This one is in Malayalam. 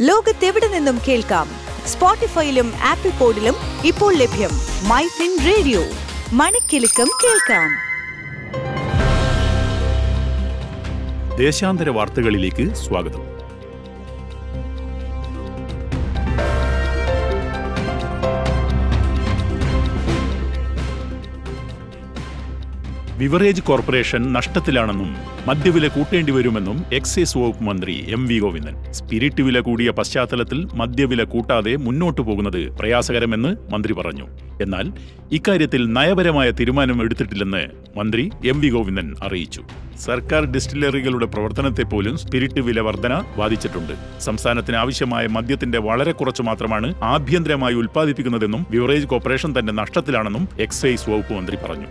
ലോകത്തെവിടെ നിന്നും കേൾക്കാം? സ്പോട്ടിഫൈയിലും ആപ്പിൾ പോഡിലും ഇപ്പോൾ ലഭ്യം മൈ ഫിൻ റേഡിയോ. മണിക്കെലക്കം കേൾക്കാം. ദേശാന്തര വാർത്തകളിലേക്ക് സ്വാഗതം. ബിവറേജ് കോർപ്പറേഷൻ നഷ്ടത്തിലാണെന്നും മദ്യവില കൂട്ടേണ്ടി വരുമെന്നും എക്സൈസ് വകുപ്പ് മന്ത്രി എം വി ഗോവിന്ദൻ. സ്പിരിറ്റ് വില കൂടിയ പശ്ചാത്തലത്തിൽ മദ്യവില കൂട്ടാതെ മുന്നോട്ടു പോകുന്നത് പ്രയാസകരമെന്ന് മന്ത്രി പറഞ്ഞു. എന്നാൽ ഇക്കാര്യത്തിൽ നയപരമായ തീരുമാനം എടുത്തിട്ടില്ലെന്ന് മന്ത്രി എം വി ഗോവിന്ദൻ അറിയിച്ചു. സർക്കാർ ഡിസ്റ്റിലറികളുടെ പ്രവർത്തനത്തെ പോലും സ്പിരിറ്റ് വില വർധന ബാധിച്ചിട്ടുണ്ട്. സംസ്ഥാനത്തിന് ആവശ്യമായ മദ്യത്തിന്റെ വളരെ കുറച്ചു മാത്രമാണ് ആഭ്യന്തരമായി ഉൽപ്പാദിപ്പിക്കുന്നതെന്നും ബിവറേജ് കോർപ്പറേഷൻ തന്നെ നഷ്ടത്തിലാണെന്നും എക്സൈസ് വകുപ്പ് മന്ത്രി പറഞ്ഞു.